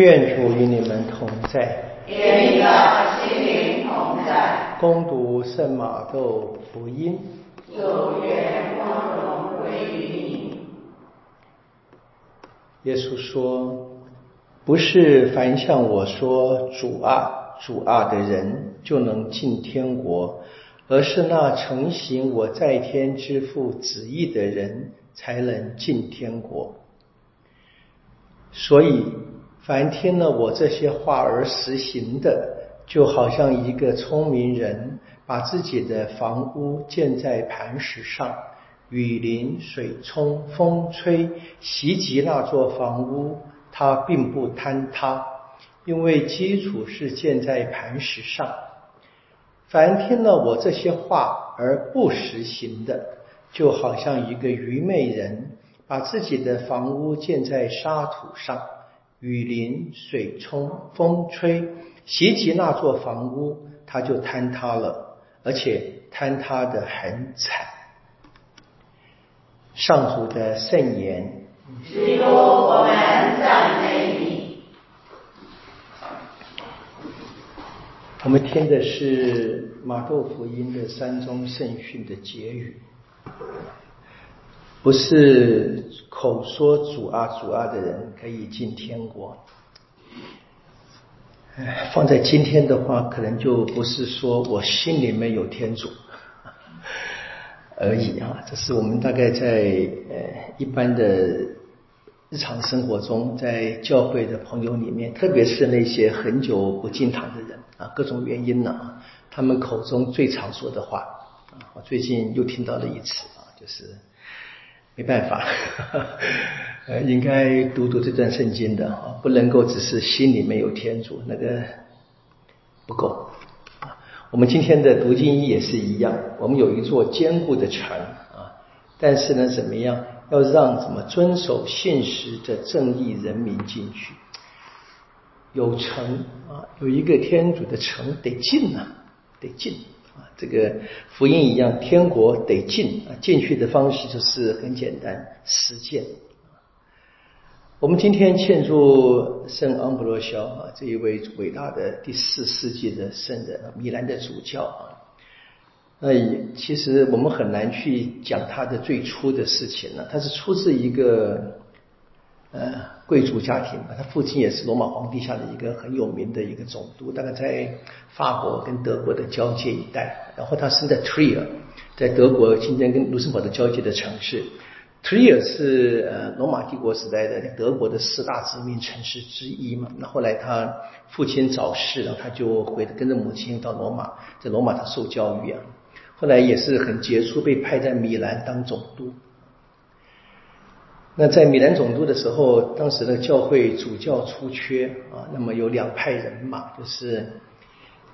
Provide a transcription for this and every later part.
愿主与你们同在，与你的心灵同在。攻读圣马窦福音。主愿光荣归于你。耶稣说：“不是凡向我说‘主啊，主啊’的人就能进天国，而是那成行我在天之父旨意的人才能进天国。所以。”凡听了我这些话而实行的，就好像一个聪明人把自己的房屋建在磐石上，雨淋、水冲、风吹，袭击那座房屋，它并不坍塌，因为基础是建在磐石上。凡听了我这些话而不实行的，就好像一个愚昧人把自己的房屋建在沙土上。雨淋、水冲、风吹，袭击那座房屋，它就坍塌了，而且坍塌的很惨。上主的圣言。基督，我们赞美你。我们听的是马窦福音的三宗圣训的结语。不是口说主啊主啊的人可以进天国。放在今天的话，可能就不是说我心里面有天主而已啊。这是我们大概在呃一般的日常生活中，在教会的朋友里面，特别是那些很久不进堂的人啊，各种原因呢，他们口中最常说的话，我最近又听到了一次啊，就是。没办法，呃，应该读读这段圣经的啊，不能够只是心里面有天主，那个不够啊。我们今天的读经也是一样，我们有一座坚固的城啊，但是呢，怎么样要让怎么遵守现实的正义人民进去？有城啊，有一个天主的城得进啊，得进。这个福音一样，天国得进啊，进去的方式就是很简单，实践。我们今天庆祝圣安布罗肖啊，这一位伟大的第四世纪的圣人，米兰的主教啊。那也其实我们很难去讲他的最初的事情了，他是出自一个。呃，贵族家庭嘛，他父亲也是罗马皇帝下的一个很有名的一个总督，大概在法国跟德国的交界一带。然后他生在 Trier，在德国今天跟卢森堡的交界的城市。Trier 是呃罗马帝国时代的德国的四大殖民城市之一嘛。那后来他父亲早逝，然后他就回跟着母亲到罗马，在罗马他受教育啊。后来也是很杰出，被派在米兰当总督。那在米兰总督的时候，当时的教会主教出缺啊，那么有两派人马，就是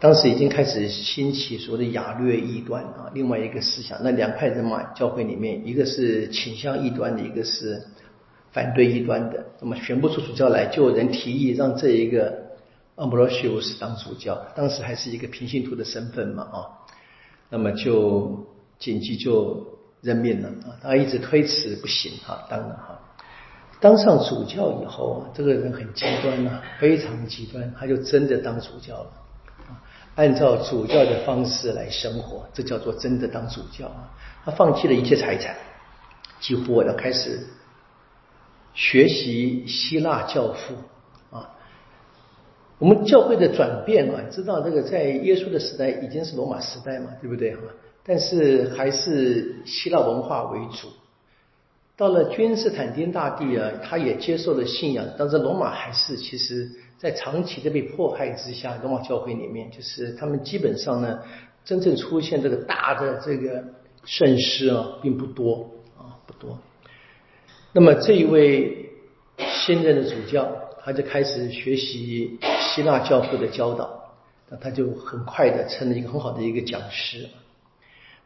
当时已经开始兴起所谓的雅略异端啊，另外一个思想，那两派人马教会里面，一个是倾向异端的，一个是反对异端的。那么选不出主教来，就有人提议让这一个 Ambrosius 当主教，当时还是一个平信徒的身份嘛啊，那么就紧急就。任命了啊，他一直推迟不行哈，当了哈，当上主教以后啊，这个人很极端呐，非常极端，他就真的当主教了啊，按照主教的方式来生活，这叫做真的当主教啊。他放弃了一切财产，几乎要开始学习希腊教父啊。我们教会的转变啊，知道这个在耶稣的时代已经是罗马时代嘛，对不对哈？但是还是希腊文化为主。到了君士坦丁大帝啊，他也接受了信仰，但是罗马还是其实在长期的被迫害之下，罗马教会里面就是他们基本上呢，真正出现这个大的这个圣师啊，并不多啊，不多。那么这一位现任的主教，他就开始学习希腊教会的教导，那他就很快的成了一个很好的一个讲师。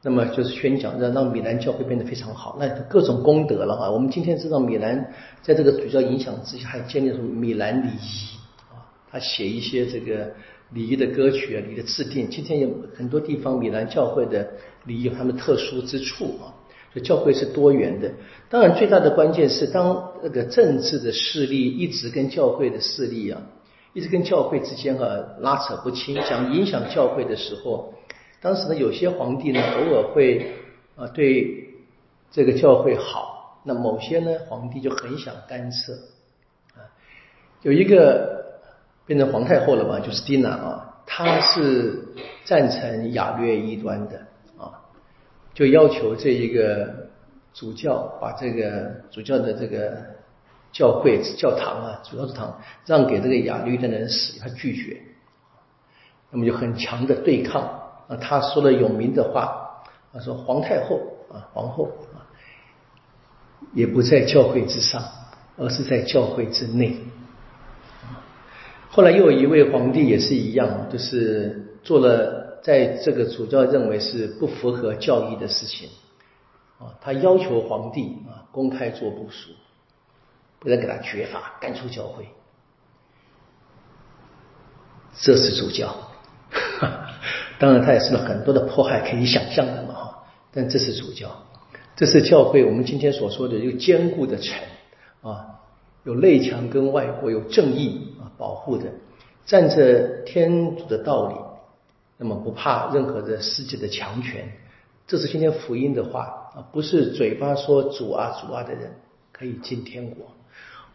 那么就是宣讲，让让米兰教会变得非常好，那各种功德了啊！我们今天知道米兰在这个主教影响之下，还建立出米兰礼仪啊，他写一些这个礼仪的歌曲啊，礼的制定。今天有很多地方米兰教会的礼仪有他们特殊之处啊。所以教会是多元的。当然，最大的关键是当那个政治的势力一直跟教会的势力啊，一直跟教会之间啊拉扯不清，想影响教会的时候，当时呢有些皇帝呢偶尔会啊对这个教会好，那某些呢皇帝就很想干涉啊。有一个变成皇太后了嘛，就是蒂娜啊，她是赞成雅略异端的啊，就要求这一个。主教把这个主教的这个教会教堂啊，主教堂让给这个雅律的人使，他拒绝，那么就很强的对抗啊。他说了有名的话，他说皇太后啊，皇后啊，也不在教会之上，而是在教会之内。后来又有一位皇帝也是一样，就是做了在这个主教认为是不符合教义的事情。啊，他要求皇帝啊公开做部署，不能给他绝罚，赶出教会。这是主教，当然他也受了很多的迫害，可以想象的嘛哈。但这是主教，这是教会我们今天所说的一个坚固的城啊，有内墙跟外国，有正义啊保护的，站着天主的道理，那么不怕任何的世界的强权。这是今天福音的话啊，不是嘴巴说主啊主啊的人可以进天国。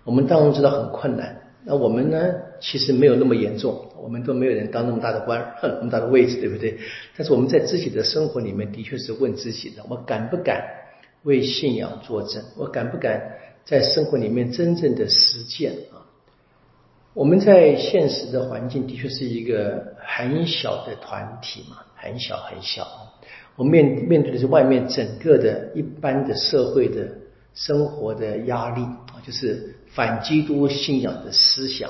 我们当然知道很困难，那我们呢，其实没有那么严重，我们都没有人当那么大的官，那么大的位置，对不对？但是我们在自己的生活里面，的确是问自己的：我敢不敢为信仰作证？我敢不敢在生活里面真正的实践啊？我们在现实的环境的确是一个很小的团体嘛，很小很小。我面面对的是外面整个的一般的社会的生活的压力啊，就是反基督信仰的思想。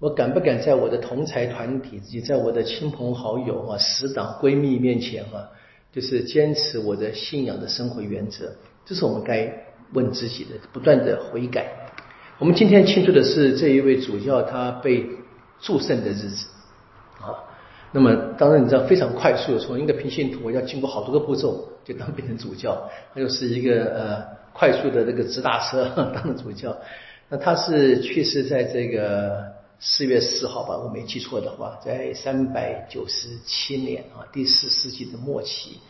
我敢不敢在我的同才团体，以及在我的亲朋好友啊、死党闺蜜面前啊，就是坚持我的信仰的生活原则？这是我们该问自己的，不断的悔改。我们今天庆祝的是这一位主教他被祝圣的日子啊。那么，当然你知道非常快速从一个平信徒要经过好多个步骤，就当变成主教，他就是一个呃快速的那个直达车 当了主教。那他是去世在这个四月四号吧，我没记错的话，在三百九十七年啊，第四世纪的末期。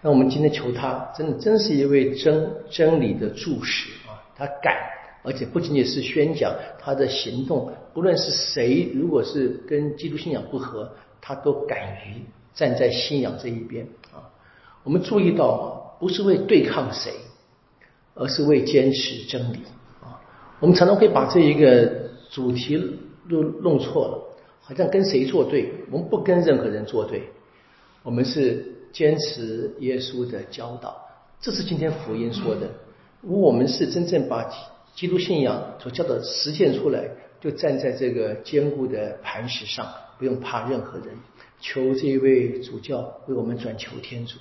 那我们今天求他，真的真是一位真真理的柱石啊，他敢，而且不仅仅是宣讲，他的行动，不论是谁，如果是跟基督信仰不合。他都敢于站在信仰这一边啊！我们注意到，不是为对抗谁，而是为坚持真理啊！我们常常会把这一个主题弄弄错了，好像跟谁作对？我们不跟任何人作对，我们是坚持耶稣的教导。这是今天福音说的。如果我们是真正把基督信仰所教导实践出来，就站在这个坚固的磐石上。不用怕任何人，求这一位主教为我们转求天主。